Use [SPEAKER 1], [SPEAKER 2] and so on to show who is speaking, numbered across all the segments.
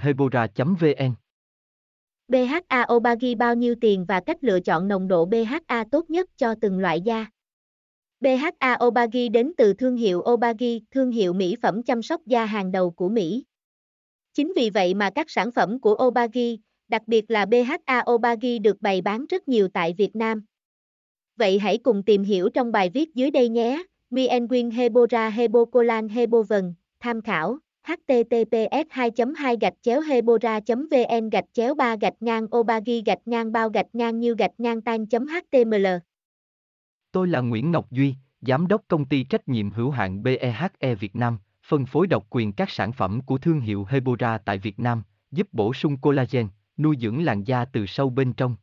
[SPEAKER 1] hebora vn
[SPEAKER 2] BHA Obagi bao nhiêu tiền và cách lựa chọn nồng độ BHA tốt nhất cho từng loại da BHA Obagi đến từ thương hiệu Obagi, thương hiệu mỹ phẩm chăm sóc da hàng đầu của Mỹ. Chính vì vậy mà các sản phẩm của Obagi, đặc biệt là BHA Obagi được bày bán rất nhiều tại Việt Nam. Vậy hãy cùng tìm hiểu trong bài viết dưới đây nhé. Mienwin Hebora Hebocolan Hebovần, tham khảo https 2 2 gạch chéo hebora vn gạch chéo 3 gạch ngang obagi gạch ngang bao gạch ngang như gạch ngang tan html
[SPEAKER 1] Tôi là Nguyễn Ngọc Duy, Giám đốc công ty trách nhiệm hữu hạn BEHE Việt Nam, phân phối độc quyền các sản phẩm của thương hiệu Hebora tại Việt Nam, giúp bổ sung collagen, nuôi dưỡng làn da từ sâu bên trong.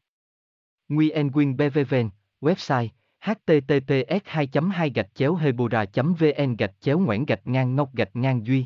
[SPEAKER 1] Nguyen Quyên BVVN, website https 2 2 gạch chéo hebora vn gạch chéo ngoãn gạch ngang ngọc gạch ngang duy